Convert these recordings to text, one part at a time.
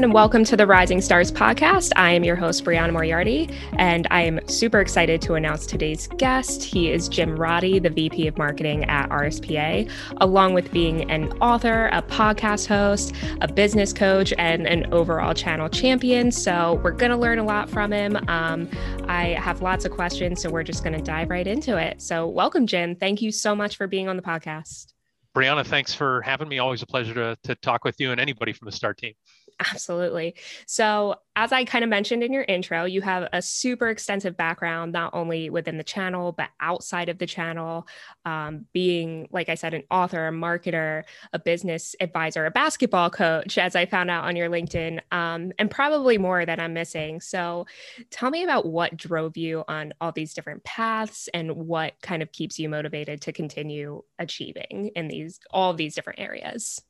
everyone, and welcome to the Rising Stars podcast. I am your host, Brianna Moriarty, and I am super excited to announce today's guest. He is Jim Roddy, the VP of Marketing at RSPA, along with being an author, a podcast host, a business coach, and an overall channel champion. So, we're going to learn a lot from him. Um, I have lots of questions, so we're just going to dive right into it. So, welcome, Jim. Thank you so much for being on the podcast. Brianna, thanks for having me. Always a pleasure to, to talk with you and anybody from the STAR team. Absolutely. So, as I kind of mentioned in your intro, you have a super extensive background, not only within the channel, but outside of the channel, um, being, like I said, an author, a marketer, a business advisor, a basketball coach, as I found out on your LinkedIn, um, and probably more that I'm missing. So, tell me about what drove you on all these different paths and what kind of keeps you motivated to continue achieving in these all these different areas.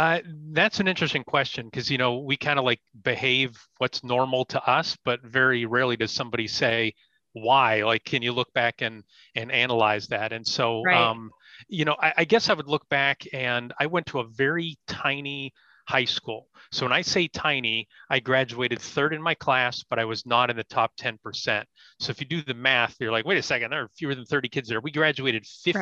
Uh, that's an interesting question because you know we kind of like behave what's normal to us, but very rarely does somebody say why. Like, can you look back and and analyze that? And so, right. um, you know, I, I guess I would look back and I went to a very tiny high school. So when I say tiny, I graduated third in my class, but I was not in the top 10%. So if you do the math, you're like, wait a second, there are fewer than 30 kids there. We graduated 15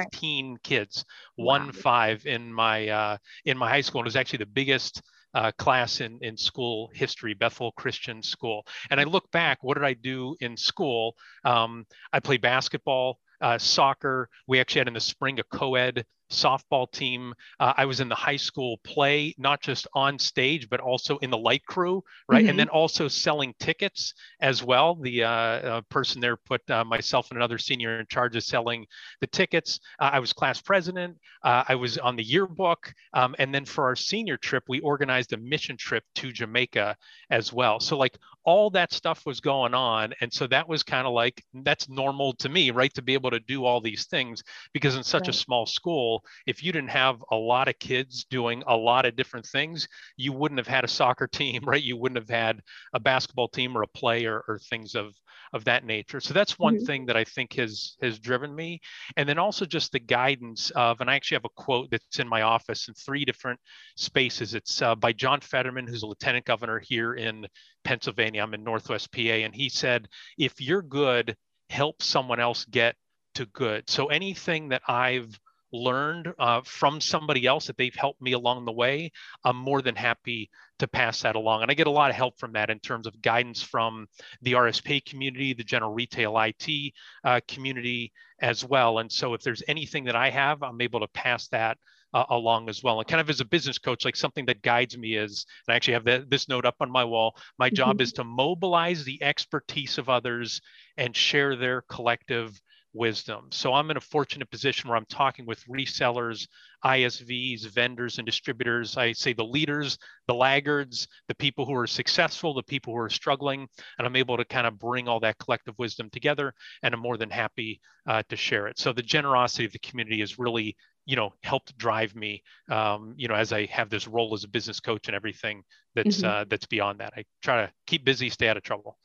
right. kids, one wow. five in my uh, in my high school. And it was actually the biggest uh, class in, in school history, Bethel Christian School. And I look back, what did I do in school? Um, I played basketball, uh, soccer. We actually had in the spring a co ed softball team. Uh, I was in the high school play, not just on stage, but also in the light crew, right? Mm-hmm. And then also selling tickets as well. The uh, uh, person there put uh, myself and another senior in charge of selling the tickets. Uh, I was class president. Uh, I was on the yearbook. Um, and then for our senior trip, we organized a mission trip to Jamaica as well. So, like, all that stuff was going on. And so that was kind of like, that's normal to me, right? To be able to do all these things because in such right. a small school, if you didn't have a lot of kids doing a lot of different things, you wouldn't have had a soccer team, right? You wouldn't have had a basketball team or a play or, or things of of that nature. So that's one mm-hmm. thing that I think has has driven me. And then also just the guidance of, and I actually have a quote that's in my office in three different spaces. It's uh, by John Fetterman, who's a lieutenant governor here in Pennsylvania. I'm in Northwest PA, and he said, "If you're good, help someone else get to good." So anything that I've learned uh, from somebody else that they've helped me along the way, I'm more than happy to pass that along. And I get a lot of help from that in terms of guidance from the RSP community, the general retail IT uh, community as well. And so if there's anything that I have, I'm able to pass that uh, along as well. And kind of as a business coach, like something that guides me is, and I actually have the, this note up on my wall, my job mm-hmm. is to mobilize the expertise of others and share their collective wisdom. So I'm in a fortunate position where I'm talking with resellers, ISVs, vendors, and distributors. I say the leaders, the laggards, the people who are successful, the people who are struggling, and I'm able to kind of bring all that collective wisdom together. And I'm more than happy uh, to share it. So the generosity of the community has really, you know, helped drive me, um, you know, as I have this role as a business coach and everything that's mm-hmm. uh, that's beyond that. I try to keep busy, stay out of trouble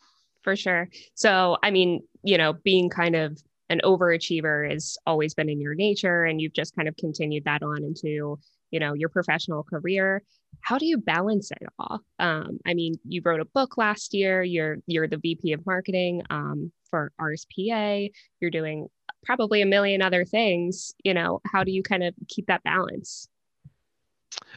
for sure. So, I mean, you know, being kind of an overachiever has always been in your nature and you've just kind of continued that on into you know your professional career. How do you balance it all? Um, i mean you wrote a book last year. You're you're the vp of marketing um, for rspa you're doing probably a million other things you know. How do you kind of keep that balance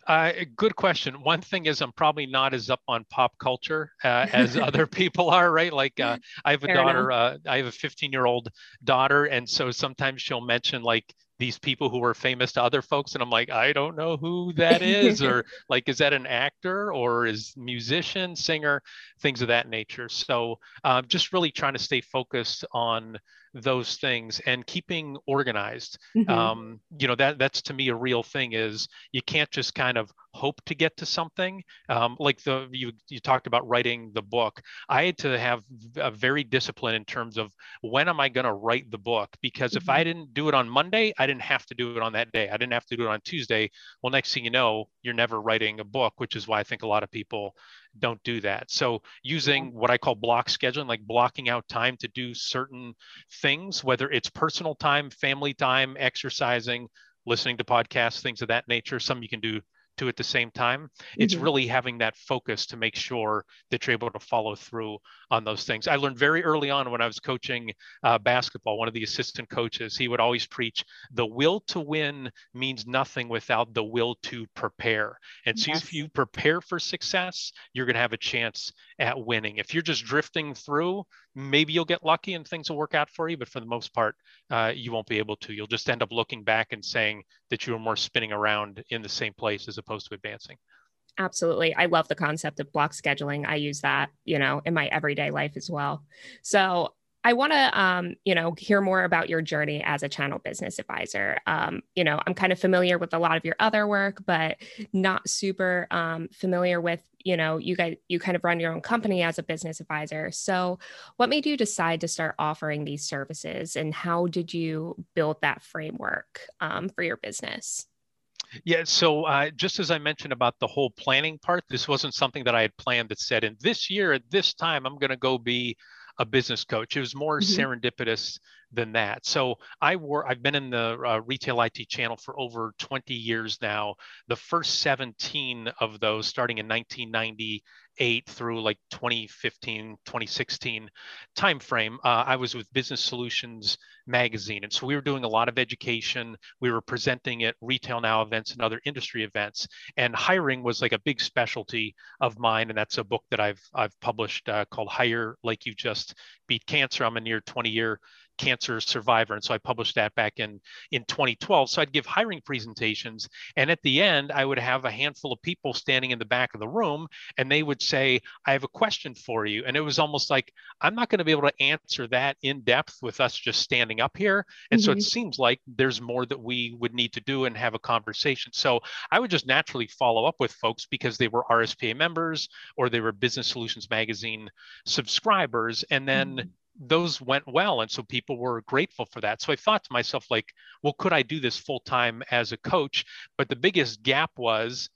uh, good question. One thing is, I'm probably not as up on pop culture uh, as other people are, right? Like, uh, I have a Fair daughter. Uh, I have a 15 year old daughter, and so sometimes she'll mention like these people who were famous to other folks, and I'm like, I don't know who that is, or like, is that an actor or is musician, singer, things of that nature. So, uh, just really trying to stay focused on those things and keeping organized mm-hmm. um, you know that that's to me a real thing is you can't just kind of hope to get to something um, like the you, you talked about writing the book i had to have a very discipline in terms of when am i going to write the book because mm-hmm. if i mm-hmm. didn't do it on monday i didn't have to do it on that day i didn't have to do it on tuesday well next thing you know you're never writing a book which is why i think a lot of people don't do that. So using what I call block scheduling, like blocking out time to do certain things, whether it's personal time, family time, exercising, listening to podcasts, things of that nature. Some you can do two at the same time. It's mm-hmm. really having that focus to make sure that you're able to follow through on those things. I learned very early on when I was coaching uh, basketball, one of the assistant coaches, he would always preach the will to win means nothing without the will to prepare. And so yes. if you prepare for success, you're going to have a chance at winning. If you're just drifting through, maybe you'll get lucky and things will work out for you, but for the most part, uh, you won't be able to. You'll just end up looking back and saying that you were more spinning around in the same place as opposed to advancing. Absolutely. I love the concept of block scheduling. I use that, you know, in my everyday life as well. So I want to, um, you know, hear more about your journey as a channel business advisor. Um, you know, I'm kind of familiar with a lot of your other work, but not super um, familiar with, you know, you guys, you kind of run your own company as a business advisor. So, what made you decide to start offering these services, and how did you build that framework um, for your business? Yeah, so uh, just as I mentioned about the whole planning part, this wasn't something that I had planned that said, in this year at this time, I'm going to go be a business coach. It was more mm-hmm. serendipitous than that. So I were I've been in the uh, retail IT channel for over 20 years now. The first 17 of those, starting in 1998 through like 2015, 2016 timeframe, uh, I was with Business Solutions magazine, and so we were doing a lot of education. We were presenting at Retail Now events and other industry events, and hiring was like a big specialty of mine. And that's a book that I've I've published uh, called Hire Like You Just Beat Cancer. I'm a near 20 year cancer survivor. And so I published that back in, in 2012. So I'd give hiring presentations. And at the end, I would have a handful of people standing in the back of the room and they would say, I have a question for you. And it was almost like, I'm not going to be able to answer that in depth with us just standing up here. And mm-hmm. so it mm-hmm. seems like there's more that we would need to do and have a conversation. So I would just naturally follow up with folks because they were RSPA members or they were Business Solutions Magazine subscribers. And then mm-hmm those went well and so people were grateful for that. So i thought to myself like well could i do this full time as a coach? But the biggest gap was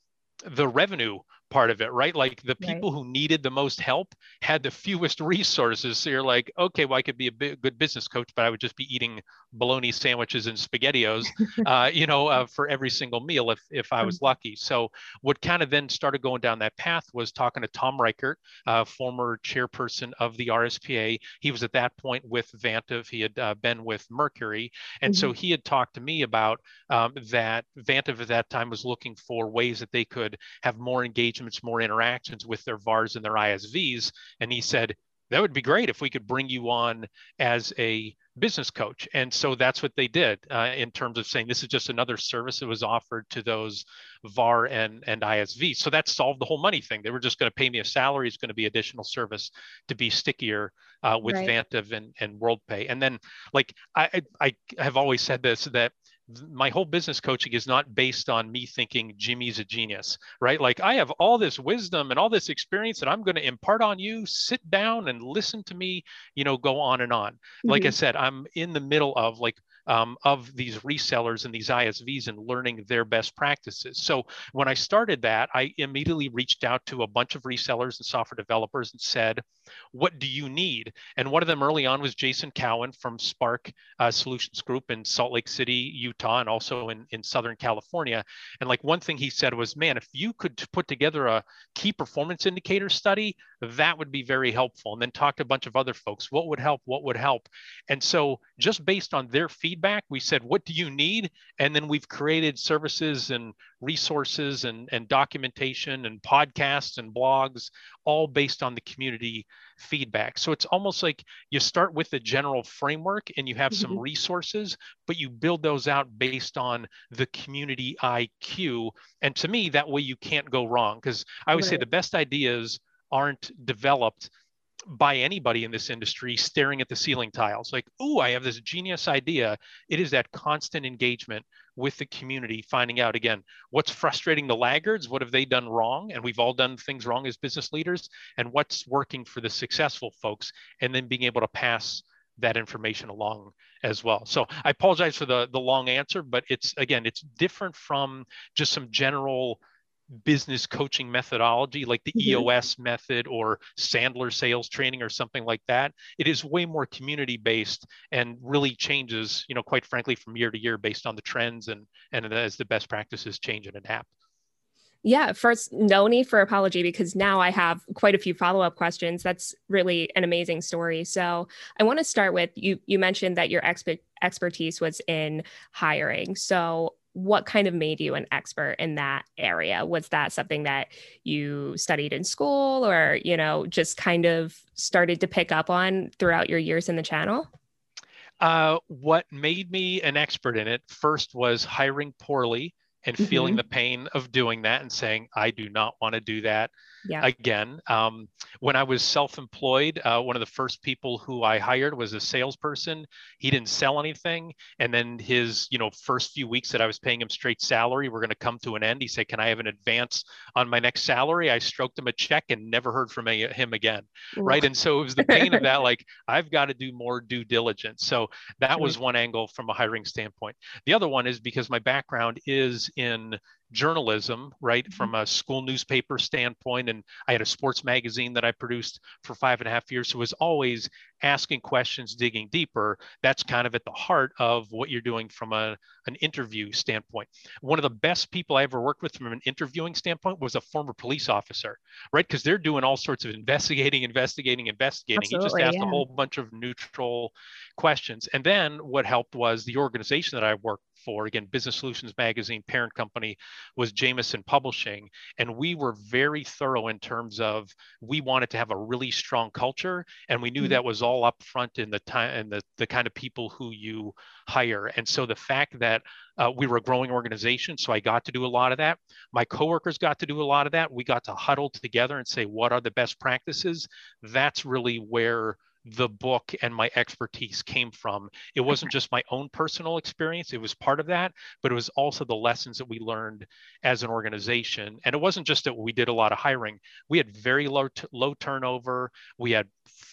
the revenue part of it, right? Like the people right. who needed the most help had the fewest resources. So you're like, okay, well, I could be a good business coach, but I would just be eating bologna sandwiches and spaghettios, uh, you know, uh, for every single meal if if I was mm. lucky. So what kind of then started going down that path was talking to Tom Reichert, uh, former chairperson of the RSPA. He was at that point with Vantiv. He had uh, been with Mercury, and mm-hmm. so he had talked to me about um, that Vantiv at that time was looking for ways that they could have more engagement engagements, more interactions with their VARs and their ISVs. And he said, that would be great if we could bring you on as a business coach. And so that's what they did uh, in terms of saying this is just another service that was offered to those VAR and, and ISV. So that solved the whole money thing. They were just going to pay me a salary. It's going to be additional service to be stickier uh, with right. Vantiv and, and WorldPay. And then like I, I have always said this, that my whole business coaching is not based on me thinking Jimmy's a genius, right? Like I have all this wisdom and all this experience that I'm going to impart on you. Sit down and listen to me, you know, go on and on. Mm-hmm. Like I mm-hmm. said, I'm in the middle of like um, of these resellers and these ISVs and learning their best practices. So when I started that, I immediately reached out to a bunch of resellers and software developers and said, "What do you need?" And one of them early on was Jason Cowan from Spark uh, Solutions Group in Salt Lake City, Utah, and also in in Southern California. And like one thing he said was, "Man, if you could put together a key performance indicator study, that would be very helpful." And then talk to a bunch of other folks. What would help? What would help? And so just based on their feedback. We said, what do you need? And then we've created services and resources and, and documentation and podcasts and blogs, all based on the community feedback. So it's almost like you start with the general framework and you have some mm-hmm. resources, but you build those out based on the community IQ. And to me, that way you can't go wrong. Because I always right. say the best ideas aren't developed by anybody in this industry staring at the ceiling tiles like oh i have this genius idea it is that constant engagement with the community finding out again what's frustrating the laggards what have they done wrong and we've all done things wrong as business leaders and what's working for the successful folks and then being able to pass that information along as well. So I apologize for the the long answer, but it's again it's different from just some general business coaching methodology like the mm-hmm. EOS method or Sandler sales training or something like that. It is way more community based and really changes, you know, quite frankly, from year to year based on the trends and and as the best practices change and adapt. Yeah, first, no need for apology because now I have quite a few follow up questions. That's really an amazing story. So I want to start with you. You mentioned that your expert expertise was in hiring. So what kind of made you an expert in that area? Was that something that you studied in school, or you know, just kind of started to pick up on throughout your years in the channel? Uh, what made me an expert in it first was hiring poorly and mm-hmm. feeling the pain of doing that and saying, I do not want to do that yeah. again. Um, when I was self employed, uh, one of the first people who I hired was a salesperson. He didn't sell anything. And then his, you know, first few weeks that I was paying him straight salary were going to come to an end. He said, Can I have an advance on my next salary? I stroked him a check and never heard from him again. Right. And so it was the pain of that, like, I've got to do more due diligence. So that was one angle from a hiring standpoint. The other one is because my background is in journalism, right, mm-hmm. from a school newspaper standpoint. And I had a sports magazine that I produced for five and a half years. So it was always asking questions, digging deeper. That's kind of at the heart of what you're doing from a, an interview standpoint. One of the best people I ever worked with from an interviewing standpoint was a former police officer, right? Because they're doing all sorts of investigating, investigating, investigating. Absolutely, he just asked yeah. a whole bunch of neutral questions. And then what helped was the organization that I worked for, again, Business Solutions Magazine, parent company, was Jameson Publishing. And we were very thorough in terms of we wanted to have a really strong culture. And we knew mm-hmm. that was all up front in the time and the, the kind of people who you hire. And so the fact that uh, we were a growing organization, so I got to do a lot of that. My coworkers got to do a lot of that. We got to huddle together and say, what are the best practices? That's really where the book and my expertise came from. It wasn't just my own personal experience, it was part of that, but it was also the lessons that we learned as an organization. And it wasn't just that we did a lot of hiring, we had very low, t- low turnover. We had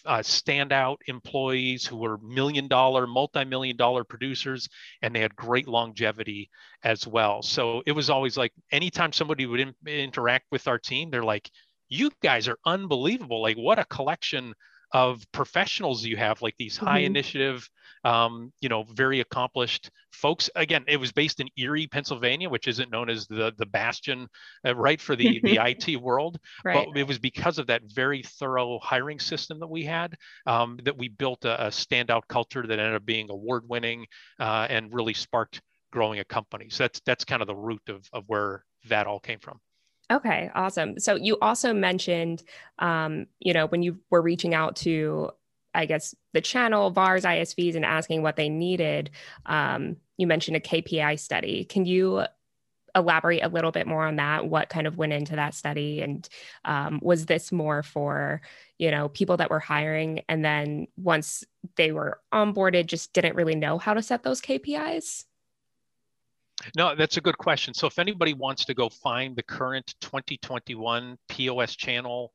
uh, standout employees who were million dollar, multi million dollar producers, and they had great longevity as well. So it was always like anytime somebody would in- interact with our team, they're like, you guys are unbelievable. Like, what a collection of professionals you have like these high mm-hmm. initiative um, you know very accomplished folks again it was based in erie pennsylvania which isn't known as the the bastion uh, right for the the it world right. but it was because of that very thorough hiring system that we had um, that we built a, a, standout culture that ended up being award winning uh, and really sparked growing a company so that's that's kind of the root of, of where that all came from Okay, awesome. So you also mentioned, um, you know, when you were reaching out to, I guess, the channel, VARs, ISVs, and asking what they needed, um, you mentioned a KPI study. Can you elaborate a little bit more on that? What kind of went into that study? And um, was this more for, you know, people that were hiring and then once they were onboarded, just didn't really know how to set those KPIs? No, that's a good question. So if anybody wants to go find the current 2021 POS channel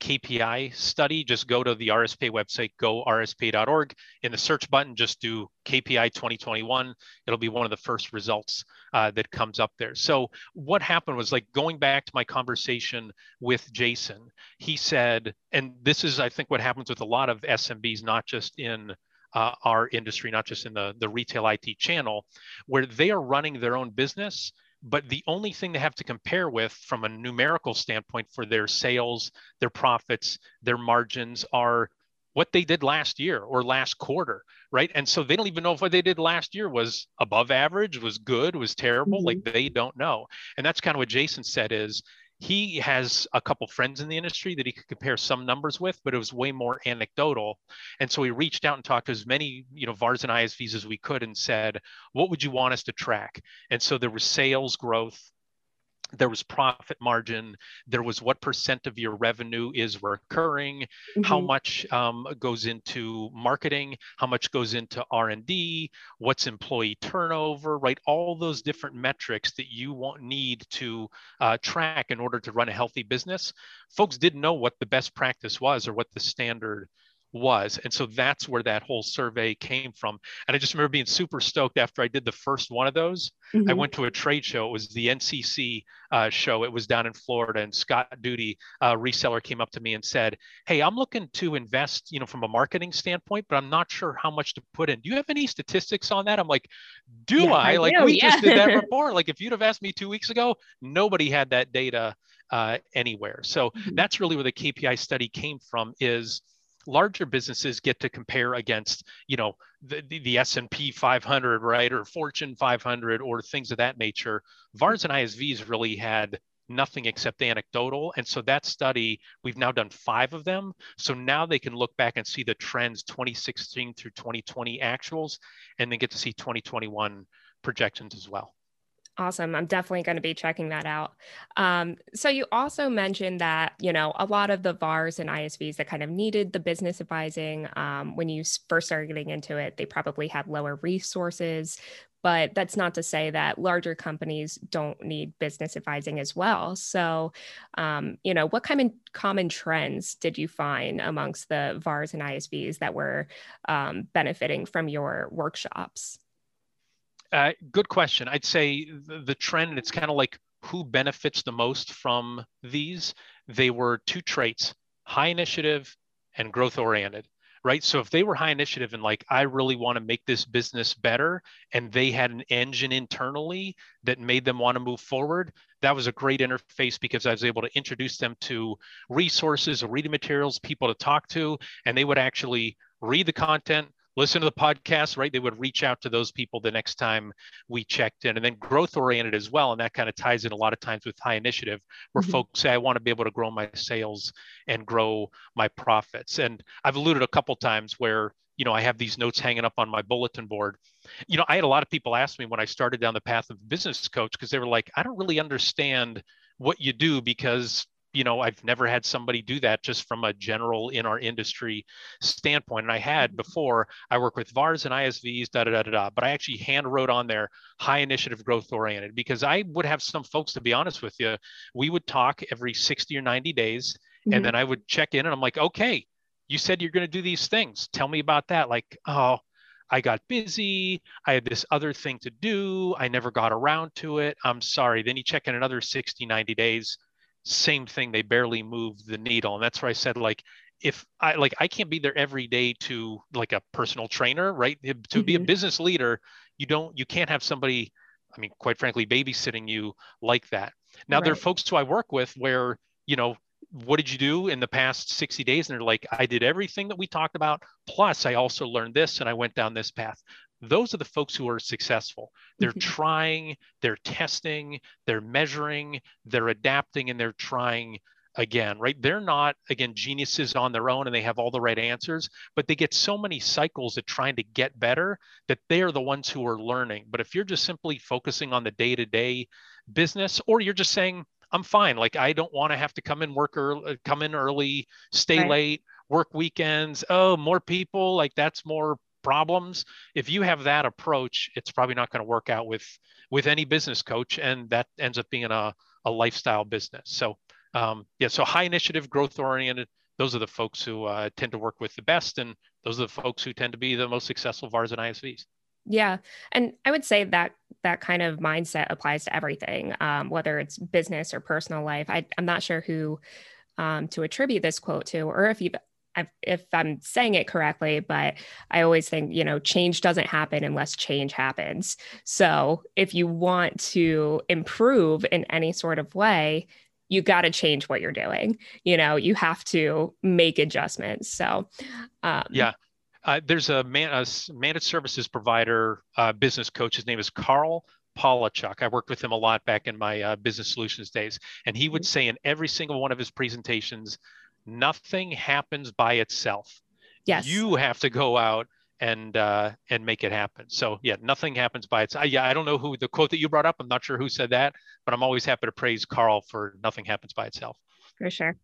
KPI study, just go to the RSP website, gorspa.org. In the search button, just do KPI 2021. It'll be one of the first results uh, that comes up there. So what happened was like going back to my conversation with Jason, he said, and this is, I think, what happens with a lot of SMBs, not just in uh, our industry, not just in the, the retail IT channel, where they are running their own business. But the only thing they have to compare with from a numerical standpoint for their sales, their profits, their margins are what they did last year or last quarter, right? And so they don't even know if what they did last year was above average, was good, was terrible. Mm-hmm. Like they don't know. And that's kind of what Jason said is he has a couple friends in the industry that he could compare some numbers with, but it was way more anecdotal. And so he reached out and talked to as many, you know, VARs and ISVs as we could and said, what would you want us to track? And so there was sales growth, there was profit margin there was what percent of your revenue is recurring mm-hmm. how much um, goes into marketing how much goes into r&d what's employee turnover right all those different metrics that you want need to uh, track in order to run a healthy business folks didn't know what the best practice was or what the standard was. And so that's where that whole survey came from. And I just remember being super stoked after I did the first one of those. Mm-hmm. I went to a trade show. It was the NCC uh, show. It was down in Florida. And Scott Duty, uh, reseller, came up to me and said, Hey, I'm looking to invest, you know, from a marketing standpoint, but I'm not sure how much to put in. Do you have any statistics on that? I'm like, Do yeah, I? I? Like, do. we yeah. just did that report. Like, if you'd have asked me two weeks ago, nobody had that data uh, anywhere. So mm-hmm. that's really where the KPI study came from is larger businesses get to compare against you know the, the, the, s&p 500 right or fortune 500 or things of that nature. Vars and isvs really had nothing except anecdotal and so that study we've now done five of them. So now they can look back and see the trends 2016 through 2020 actuals and then get to see 2021 projections as well Awesome. I'm definitely going to be checking that out. Um, so you also mentioned that, you know, a lot of the VARs and ISVs that kind of needed the business advising um, when you first started getting into it, they probably had lower resources. But that's not to say that larger companies don't need business advising as well. So, um, you know, what kind of common trends did you find amongst the VARs and ISVs that were um, benefiting from your workshops? Uh, good question. I'd say the, the trend, it's kind of like who benefits the most from these. They were two traits high initiative and growth oriented right so if they were high initiative and like i really want to make this business better and they had an engine internally that made them want to move forward that was a great interface because i was able to introduce them to resources reading materials people to talk to and they would actually read the content listen to the podcast, right? They would reach out to those people the next time we checked in. And then growth oriented as well. And that kind of ties in a lot of times with high initiative, where mm-hmm. folks say, I want to be able to grow my sales and grow my profits. And I've alluded a couple times where you know, I have these notes hanging up on my bulletin board. You know, I had a lot of people ask me when I started down the path of business coach because they were like, I don't really understand what you do because you know i've never had somebody do that just from a general in our industry standpoint and i had mm-hmm. before i work with vars and isvs da da da da, da but i actually hand wrote on there high initiative growth oriented because i would have some folks to be honest with you we would talk every 60 or 90 days mm-hmm. and then i would check in and i'm like okay you said you're going to do these things tell me about that like oh I got busy. I had this other thing to do. I never got around to it. I'm sorry. Then you check in another 60, 90 days same thing they barely move the needle and that's where i said like if i like i can't be there every day to like a personal trainer right to mm-hmm. be a mm-hmm. business leader you don't you can't have somebody i mean quite frankly babysitting you like that now right. there are folks who i work with where you know what did you do in the past 60 days and they're like i did everything that we talked about plus i also learned this and i went down this path those are the folks who are successful. They're mm-hmm. trying, they're testing, they're measuring, they're adapting, and they're trying again, right? They're not, again, geniuses on their own and they have all the right answers, but they get so many cycles at trying to get better that they are the ones who are learning. But if you're just simply focusing on the day to day business, or you're just saying, I'm fine, like I don't want to have to come in work early, come in early, stay right. late, work weekends. Oh, more people, like that's more problems if you have that approach it's probably not going to work out with with any business coach and that ends up being a, a lifestyle business. So um, yeah so high initiative growth oriented those are the folks who uh, tend to work with the best and those are the folks who tend to be the most successful vars and isvs. Yeah and i would say that that kind of mindset applies to everything um, whether it's business or personal life. I, i'm not sure who um, to attribute this quote to or if you've if I'm saying it correctly, but I always think, you know, change doesn't happen unless change happens. So if you want to improve in any sort of way, you got to change what you're doing. You know, you have to make adjustments. So, um, yeah. Uh, there's a, man, a managed services provider uh, business coach. His name is Karl Palachuk. I worked with him a lot back in my uh, business solutions days. And he would mm-hmm. say in every single one of his presentations, nothing happens by itself. Yes. You have to go out and uh, and make it happen. So yeah, nothing happens by itself. Yeah, I don't know who the quote that you brought up. I'm not sure who said that, but I'm always happy to praise Karl for nothing happens by itself. For sure.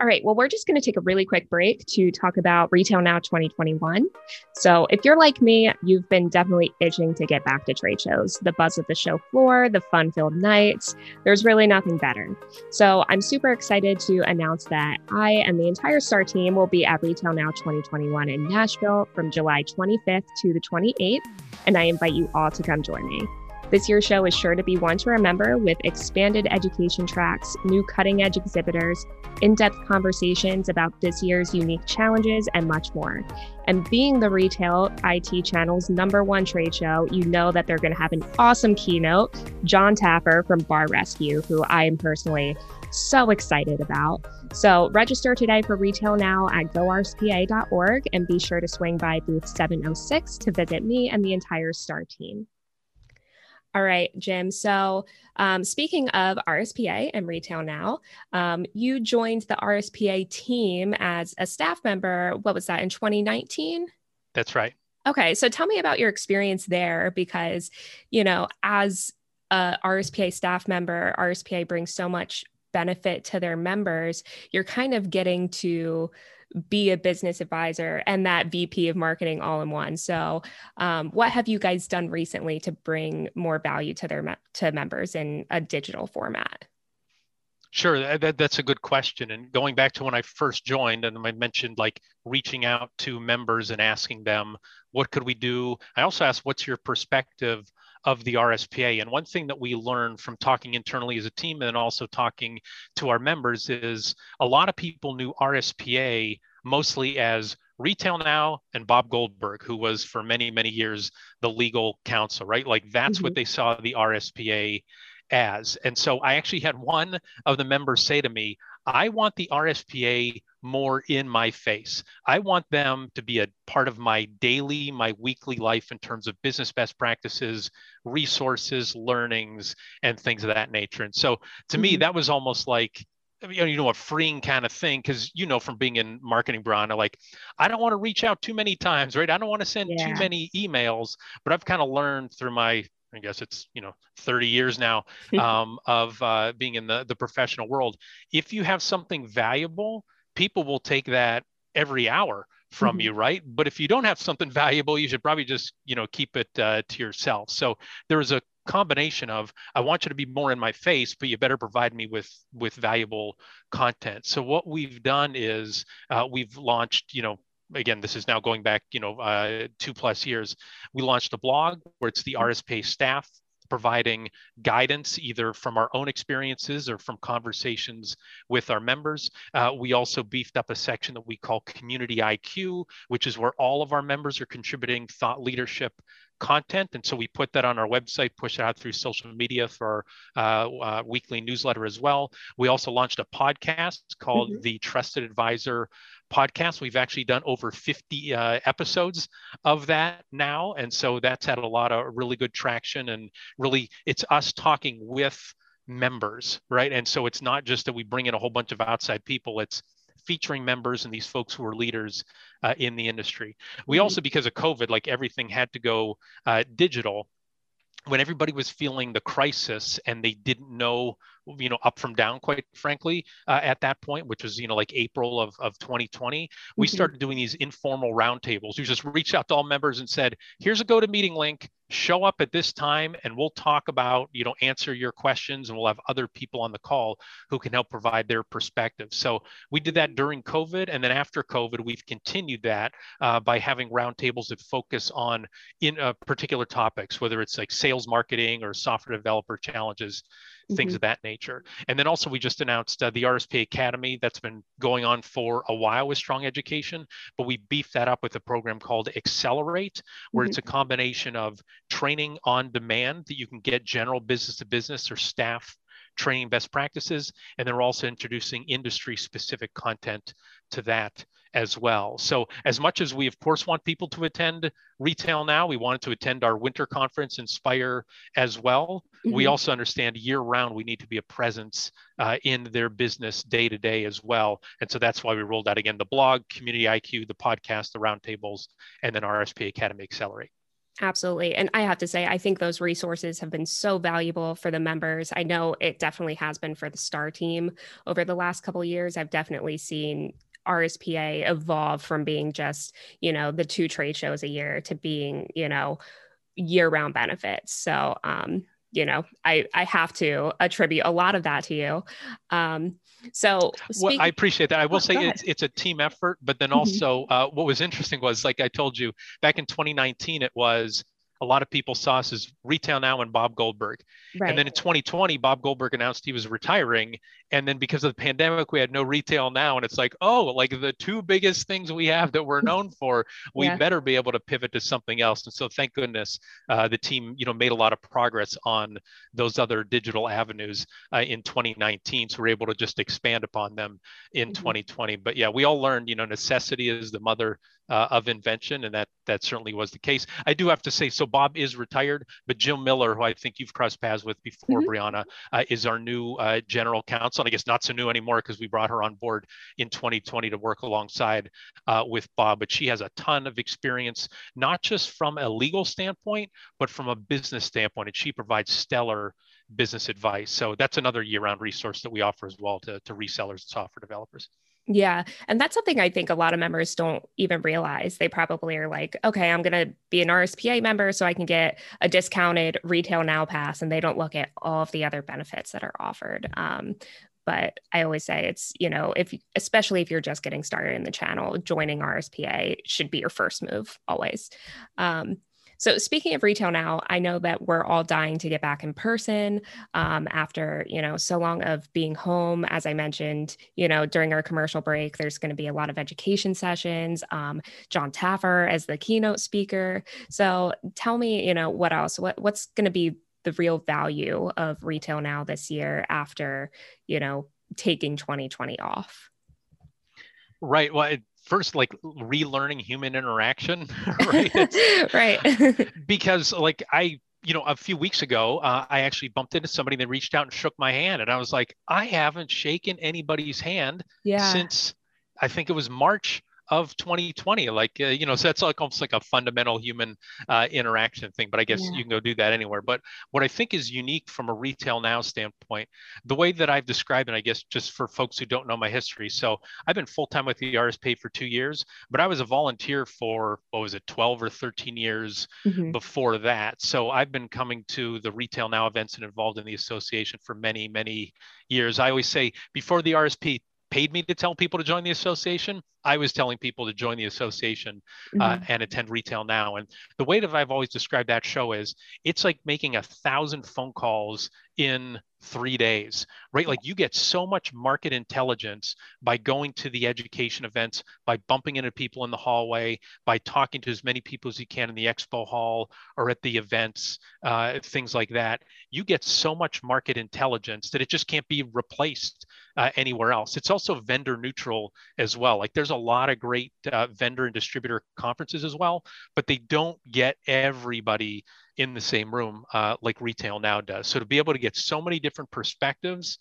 All right. Well, we're just going to take a really quick break to talk about Retail Now 2021. So, if you're like me, you've been definitely itching to get back to trade shows. The buzz of the show floor, the fun filled nights, there's really nothing better. So, I'm super excited to announce that I and the entire STAR team will be at Retail Now 2021 in Nashville from July 25th to the 28th. And I invite you all to come join me. This year's show is sure to be one to remember with expanded education tracks, new cutting edge exhibitors, in depth conversations about this year's unique challenges, and much more. And being the retail IT channel's number one trade show, you know that they're going to have an awesome keynote, Jon Taffer from Bar Rescue, who I am personally so excited about. So register today for Retail Now at gorspa.org and be sure to swing by booth 706 to visit me and the entire STAR team. All right, Jim. So, um, speaking of RSPA and Retail Now, um, you joined the RSPA team as a staff member. What was that in 2019? That's right. Okay. So, tell me about your experience there because, you know, as a RSPA staff member, RSPA brings so much benefit to their members. You're kind of getting to be a business advisor and that VP of marketing all in one. So, um, what have you guys done recently to bring more value to their me- to members in a digital format? Sure, that, that's a good question. And going back to when I first joined, and I mentioned like reaching out to members and asking them, what could we do? I also asked, what's your perspective of the RSPA? And one thing that we learned from talking internally as a team and also talking to our members is a lot of people knew RSPA mostly as Retail Now and Bob Goldberg, who was for many, many years the legal counsel, right? Like that's mm-hmm. what they saw the RSPA as. And so I actually had one of the members say to me, I want the RSPA more in my face. I want them to be a part of my daily, my weekly life in terms of business best practices, resources, learnings, and things of that nature. And so to mm-hmm. me, that was almost like, you know, a freeing kind of thing because you know from being in marketing, Brian, like I don't want to reach out too many times, right? I don't want to send yeah. too many emails, but I've kind of learned through my I guess it's you know 30 years now um, of uh, being in the the professional world. If you have something valuable, people will take that every hour from mm-hmm. you, right? But if you don't have something valuable, you should probably just you know keep it uh, to yourself. So there is a combination of I want you to be more in my face, but you better provide me with with valuable content. So what we've done is uh, we've launched you know again, this is now going back, you know, uh, two plus years. We launched a blog where it's the RSPA staff providing guidance either from our own experiences or from conversations with our members. Uh, we also beefed up a section that we call Community IQ, which is where all of our members are contributing thought leadership content. And so we put that on our website, push it out through social media for our uh, uh, weekly newsletter as well. We also launched a podcast called mm-hmm. the Trusted Advisor podcast. We've actually done over 50 uh, episodes of that now. And so that's had a lot of really good traction and really it's us talking with members, right? And so it's not just that we bring in a whole bunch of outside people, it's featuring members and these folks who are leaders uh, in the industry. We mm-hmm. also, because of COVID, like everything had to go uh, digital when everybody was feeling the crisis and they didn't know you know up from down quite frankly uh, at that point which was you know like april of, of 2020 we mm-hmm. started doing these informal roundtables we just reached out to all members and said here's a go to meeting link show up at this time and we'll talk about you know answer your questions and we'll have other people on the call who can help provide their perspective so we did that during covid and then after covid we've continued that uh, by having roundtables that focus on in uh, particular topics whether it's like sales marketing or software developer challenges. Things of that nature. And then also we just announced uh, the RSP Academy that's been going on for a while with Strong Education, but we beefed that up with a program called Accelerate, where mm-hmm. it's a combination of training on demand that you can get general business to business or staff training best practices. And then we're also introducing industry specific content to that as well. So, as much as we, of course, want people to attend retail now, we wanted to attend our winter conference, Inspire, as well. Mm-hmm. We also understand year round we need to be a presence uh, in their business day to day as well. And so that's why we rolled out again the blog, Community IQ, the podcast, the roundtables, and then RSP Academy Accelerate. Absolutely. And I have to say, I think those resources have been so valuable for the members. I know it definitely has been for the STAR team over the last couple years. I've definitely seen RSPA evolve from being just, you know, the two trade shows a year to being, you know, year round benefits. So, um, you know, I, I have to attribute a lot of that to you. Um, so speak- well, I appreciate that. I will oh, say it's it's a team effort, but then mm-hmm. also uh, what was interesting was like I told you back in 2019, it was a lot of people saw us as Retail Now and Bob Goldberg. Right. And then in 2020, Bob Goldberg announced he was retiring. And then because of the pandemic, we had no Retail Now. And it's like, oh, like the two biggest things we have that we're known for, we yeah. better be able to pivot to something else. And so thank goodness uh, the team, you know, made a lot of progress on those other digital avenues uh, in 2019. So we're able to just expand upon them in mm-hmm. 2020. But yeah, we all learned, you know, necessity is the mother uh, of invention, and that that certainly was the case. I do have to say, so Bob is retired, but Jill Miller, who I think you've crossed paths with before, mm-hmm. Brianna, uh, is our new uh, general counsel. And I guess not so new anymore because we brought her on board in 2020 to work alongside uh, with Bob. But she has a ton of experience, not just from a legal standpoint, but from a business standpoint, and she provides stellar business advice. So that's another year-round resource that we offer as well to, to resellers and software developers. Yeah. And that's something I think a lot of members don't even realize. They probably are like, okay, I'm going to be an RSPA member so I can get a discounted retail now pass. And they don't look at all of the other benefits that are offered. Um, but I always say it's, you know, if especially if you're just getting started in the channel, joining RSPA should be your first move always. Um, so speaking of retail now, I know that we're all dying to get back in person um, after you know so long of being home. As I mentioned, you know during our commercial break, there's going to be a lot of education sessions. Um, Jon Taffer as the keynote speaker. So tell me, you know, what else? What what's going to be the real value of retail now this year after you know taking 2020 off? Right. Well, it, first like relearning human interaction right right because like i you know a few weeks ago uh, i actually bumped into somebody that reached out and shook my hand and i was like i haven't shaken anybody's hand yeah. since i think it was march of 2020 like uh, you know so that's like almost like a fundamental human uh, interaction thing but i guess yeah. you can go do that anywhere but what i think is unique from a retail now standpoint the way that i've described it i guess just for folks who don't know my history so i've been full-time with the rsp for two years but i was a volunteer for what was it 12 or 13 years mm-hmm. before that so i've been coming to the retail now events and involved in the association for many many years i always say before the rsp paid me to tell people to join the association. I was telling people to join the association uh, mm-hmm. and attend Retail Now. And the way that I've always described that show is it's like making a thousand phone calls in three days, right? Like you get so much market intelligence by going to the education events, by bumping into people in the hallway, by talking to as many people as you can in the expo hall or at the events, uh, things like that. You get so much market intelligence that it just can't be replaced uh, anywhere else. It's also vendor neutral as well. Like there's a lot of great uh, vendor and distributor conferences as well, but they don't get everybody in the same room uh, like retail now does. So to be able to get so many different perspectives,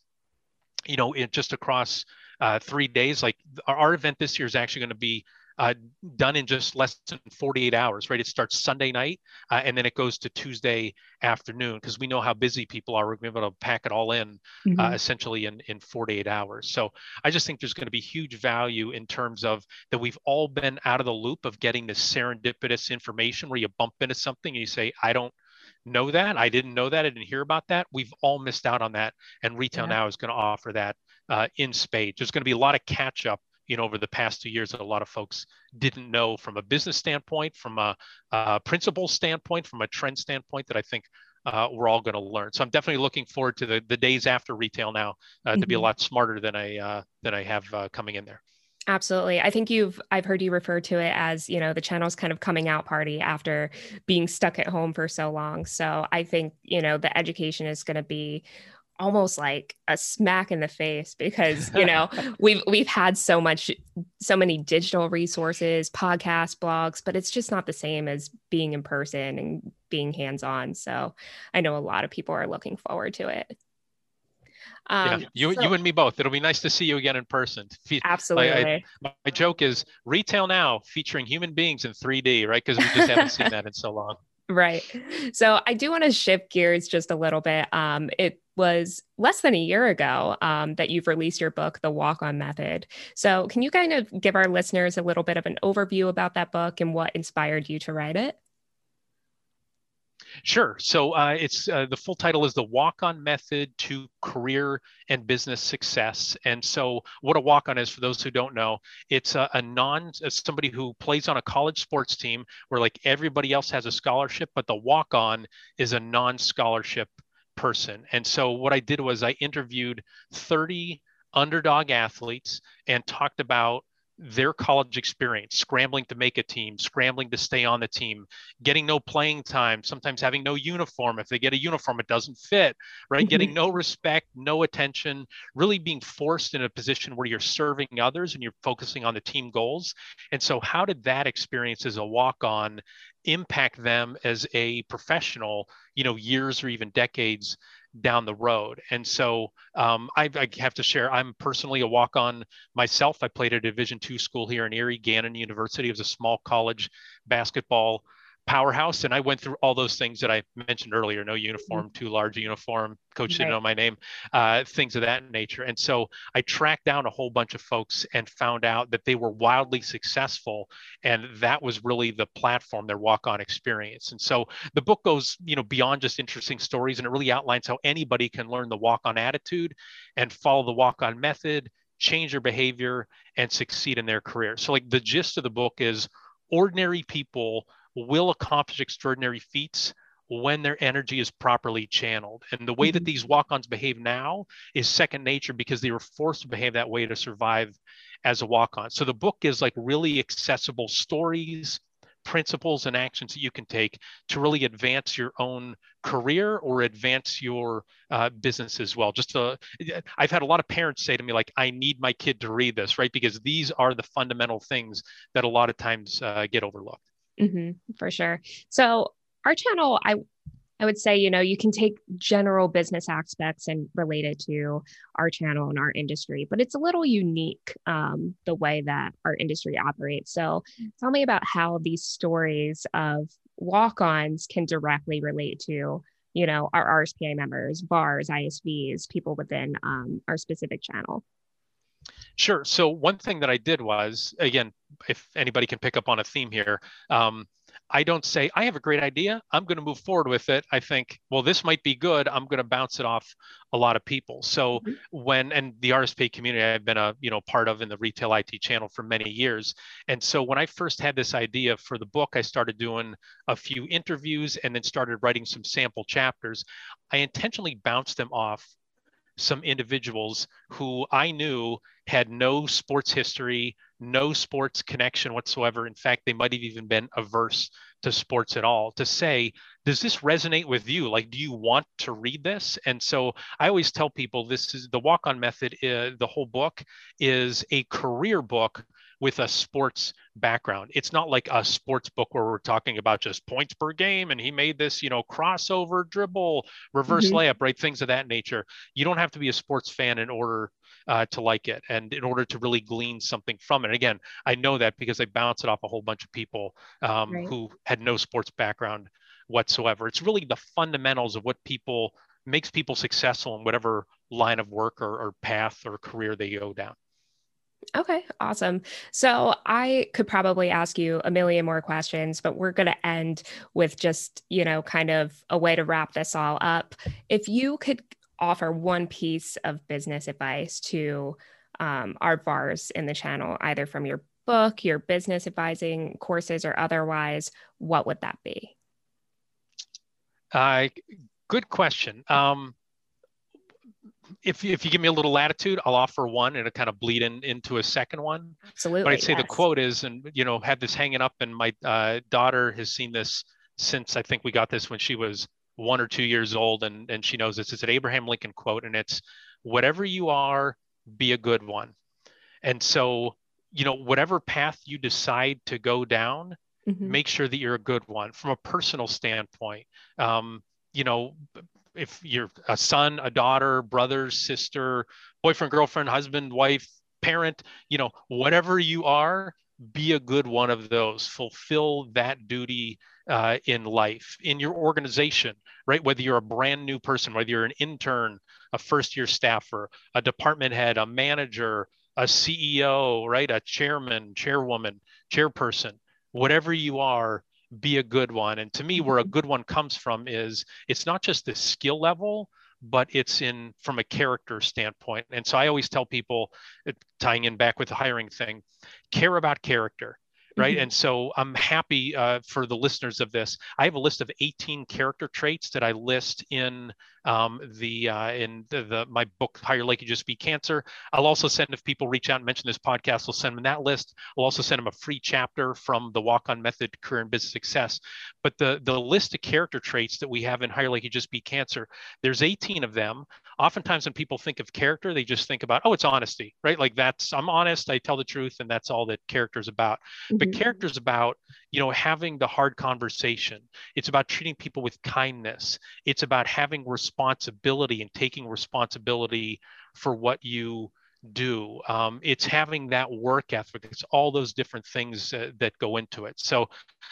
you know, it just across uh, three days, like our, our event this year is actually going to be uh, done in just less than 48 hours, right? It starts Sunday night uh, and then it goes to Tuesday afternoon because we know how busy people are. We're going to be able to pack it all in uh, mm-hmm. uh, essentially in, in 48 hours. So I just think there's going to be huge value in terms of that we've all been out of the loop of getting this serendipitous information where you bump into something and you say, I don't know that. I didn't know that. I didn't hear about that. We've all missed out on that. And retail yeah. now is going to offer that uh, in spades. There's going to be a lot of catch up you know over the past two years that a lot of folks didn't know from a business standpoint from a, a principle standpoint from a trend standpoint that i think uh, we're all going to learn so i'm definitely looking forward to the, the days after retail now uh, mm-hmm. to be a mm-hmm. lot smarter than i uh, than i have uh, coming in there Absolutely. I think you've I've heard you refer to it as, you know, the channel's kind of coming out party after being stuck at home for so long. So I think, you know, the education is going to be almost like a smack in the face because you know we've we've had so much so many digital resources podcasts blogs but it's just not the same as being in person and being hands on so i know a lot of people are looking forward to it um, yeah, you, so, you and me both. It'll be nice to see you again in person. Absolutely. I, my joke is retail now featuring human beings in 3D, right? Because we just haven't seen that in so long. Right. So I do want to shift gears just a little bit. Um, it was less than a year ago um, that you've released your book, The Walk On Method. So can you kind of give our listeners a little bit of an overview about that book and what inspired you to write it? Sure. So uh, it's uh, the full title is the Walk On Method to Career and Business Success. And so, what a walk on is for those who don't know, it's a, a non somebody who plays on a college sports team where like everybody else has a scholarship, but the walk on is a non scholarship person. And so, what I did was I interviewed 30 underdog athletes and talked about their college experience, scrambling to make a team, scrambling to stay on the team, getting no playing time, sometimes having no uniform. If they get a uniform, it doesn't fit, right? Mm-hmm. Getting no respect, no attention, really being forced in a position where you're serving others and you're focusing on the team goals. And so, how did that experience as a walk on impact them as a professional, you know, years or even decades down the road. And so um, I, I, have to share, I'm personally a walk on myself. I played at a Division two school here in Erie, Gannon University. It was a small college basketball powerhouse. And I went through all those things that I mentioned earlier no uniform, mm-hmm. too large uniform, coach didn't know my name, uh, things of that nature. And so I tracked down a whole bunch of folks and found out that they were wildly successful. And that was really the platform, their walk on experience. And so the book goes, you know, beyond just interesting stories and it really outlines how anybody can learn the walk on attitude and follow the walk on method change their behavior and succeed in their career. So like the gist of the book is ordinary people will accomplish extraordinary feats when their energy is properly channeled. And the way mm-hmm. that these walk ons behave now is second nature because they were forced to behave that way to survive as a walk on. So the book is like really accessible stories, principles, and actions that you can take to really advance your own career or advance your uh, business as well. Just to, I've had a lot of parents say to me, like, I need my kid to read this, right? Because these are the fundamental things that a lot of times uh, get overlooked. Mm-hmm, for sure. So our channel, I I would say, you know, you can take general business aspects and relate it to our channel and our industry, but it's a little unique um, the way that our industry operates. So tell me about how these stories of walk-ons can directly relate to, you know, our RSPA members, VARs, ISVs, people within um, our specific channel. Sure. So one thing that I did was, again, if anybody can pick up on a theme here, um, I don't say, I have a great idea. I'm going to move forward with it. I think, well, this might be good. I'm going to bounce it off a lot of people. So mm-hmm. when, and the RSP community, I've been a, you know, part of in the retail IT channel for many years. And so when I first had this idea for the book, I started doing a few interviews and then started writing some sample chapters. I intentionally bounced them off some individuals who I knew had no sports history, no sports connection whatsoever. In fact, they might have even been averse to sports at all to say, does this resonate with you? Like, do you want to read this? And so I always tell people this is the walk on method, uh, the whole book is a career book with a sports background. It's not like a sports book where we're talking about just points per game and he made this, you know, crossover dribble, reverse mm-hmm. layup, right? Things of that nature. You don't have to be a sports fan in order uh, to like it and in order to really glean something from it. Again, I know that because I bounce it off a whole bunch of people um, right. who had no sports background whatsoever. It's really the fundamentals of what people makes people successful in whatever line of work or, or path or career they go down. Okay, awesome. So I could probably ask you a million more questions, but we're going to end with just, you know, kind of a way to wrap this all up. If you could offer one piece of business advice to um, our VARs in the channel, either from your book, your business advising courses, or otherwise, what would that be? Uh, good question. Um, if if you give me a little latitude, I'll offer one and it kind of bleed in into a second one. Absolutely. But I'd say yes. the quote is, and you know, had this hanging up, and my uh, daughter has seen this since I think we got this when she was one or two years old, and and she knows this. It's an Abraham Lincoln quote, and it's, "Whatever you are, be a good one." And so, you know, whatever path you decide to go down, mm-hmm. make sure that you're a good one from a personal standpoint. Um, you know, if you're a son, a daughter, brother, sister, boyfriend, girlfriend, husband, wife, parent, you know, whatever you are, be a good one of those. Fulfill that duty uh, in life in your organization right? Whether you're a brand new person whether you're an intern a first year staffer a department head a manager a ceo right? A chairman chairwoman chairperson whatever you are be a good one and to me where a mm-hmm. good one comes from is it's not just the skill level but it's in from a character standpoint. And so I always tell people, tying in back with the hiring thing, care about character right mm-hmm. and so i'm happy uh, for the listeners of this i have a list of 18 character traits that i list in um, the uh, in the, the, my book hire like you just beat cancer. I'll also send if people reach out and mention this podcast i'll send them that list. I'll also send them a free chapter from the walk on method career and business success. But the the list of character traits that we have in hire like you just beat cancer there's 18 of them. Oftentimes when people think of character they just think about oh it's honesty right? Like that's i'm honest i tell the truth and that's all that character is about. Mm-hmm. but character is about you know having the hard conversation. It's about treating people with kindness. It's about having responsibility and taking responsibility for what you do. Um, it's having that work ethic. It's all those different things uh, that go into it. So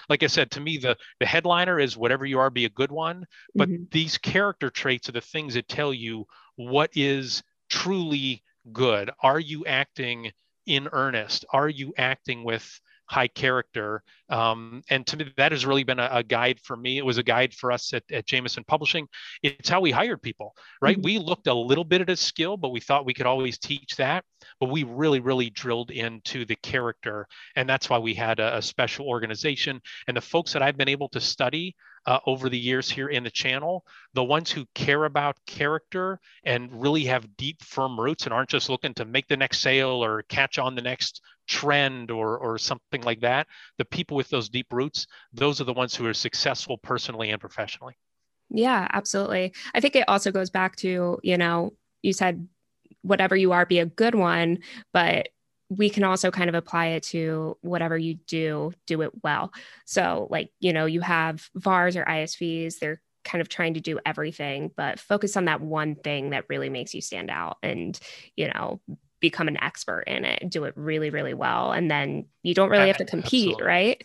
like i said to me the the headliner is whatever you are be a good one. But mm-hmm. these character traits are the things that tell you what is truly good. Are you acting in earnest? Are you acting with high character. Um, and to me, that has really been a, a, guide for me. It was a guide for us at, at Jameson Publishing. It's how we hired people, right? Mm-hmm. We looked a little bit at a skill, but we thought we could always teach that. But we really, really drilled into the character. And that's why we had a, a special organization. And the folks that I've been able to study uh, over the years here in the channel. The ones who care about character and really have deep, firm roots and aren't just looking to make the next sale or catch on the next trend or, or something like that. The people with those deep roots, those are the ones who are successful personally and professionally. Yeah, absolutely. I think it also goes back to, you know, you said whatever you are, be a good one, but we can also kind of apply it to whatever you do, do it well. So, like, you know, you have VARs or ISVs, they're kind of trying to do everything, but focus on that one thing that really makes you stand out and, you know, become an expert in it, do it really, really well. And then you don't really have to compete, Absolutely. right?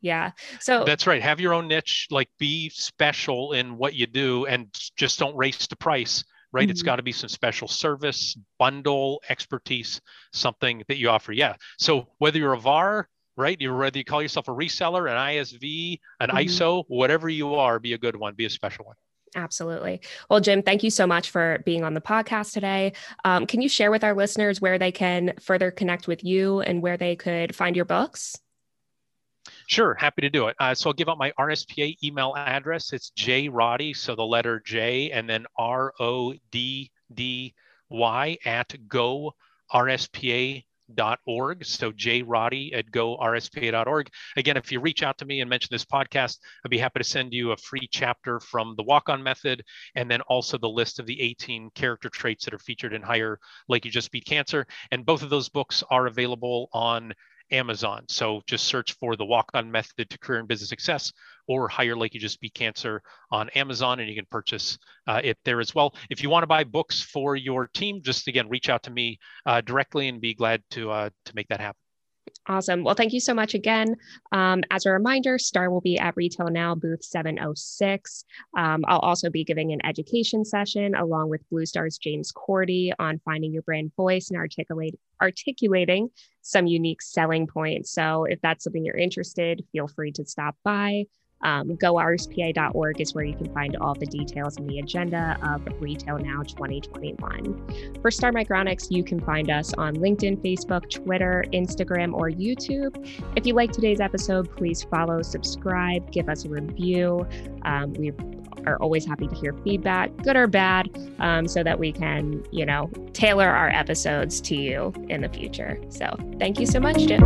Yeah. So that's right. Have your own niche, like be special in what you do and just don't race to price right? Mm-hmm. It's got to be some special service, bundle, expertise, something that you offer. Yeah. So whether you're a VAR, right? You whether you call yourself a reseller, an ISV, an mm-hmm. ISO, whatever you are, be a good one, be a special one. Absolutely. Well, Jim, thank you so much for being on the podcast today. Um, can you share with our listeners where they can further connect with you and where they could find your books? Sure, happy to do it. Uh, so I'll give out my RSPA email address. It's J Roddy, so the letter J and then R O D D Y at go RSPA.org. So J Roddy at gorspa.org. Again, if you reach out to me and mention this podcast, I'd be happy to send you a free chapter from the walk on method and then also the list of the 18 character traits that are featured in Hire Like You Just Beat Cancer. And both of those books are available on Amazon. So just search for the walk on method to career and business success or hire like you just beat cancer on Amazon and you can purchase uh, it there as well. If you want to buy books for your team, just again, reach out to me uh, directly and be glad to, uh, to make that happen. Awesome. Well, thank you so much again. Um, as a reminder, STAR will be at RetailNOW booth 706. Um, I'll also be giving an education session along with BlueStar's James Cordy on finding your brand voice and articulate, articulating some unique selling points. So if that's something you're interested, feel free to stop by. Um, GoRSPA.org is where you can find all the details and the agenda of RetailNOW 2021. For Star Micronics, you can find us on LinkedIn, Facebook, Twitter, Instagram, or YouTube. If you like today's episode, please follow, subscribe, give us a review. Um, we are always happy to hear feedback, good or bad, um, so that we can, you know, tailor our episodes to you in the future. So thank you so much, Jim.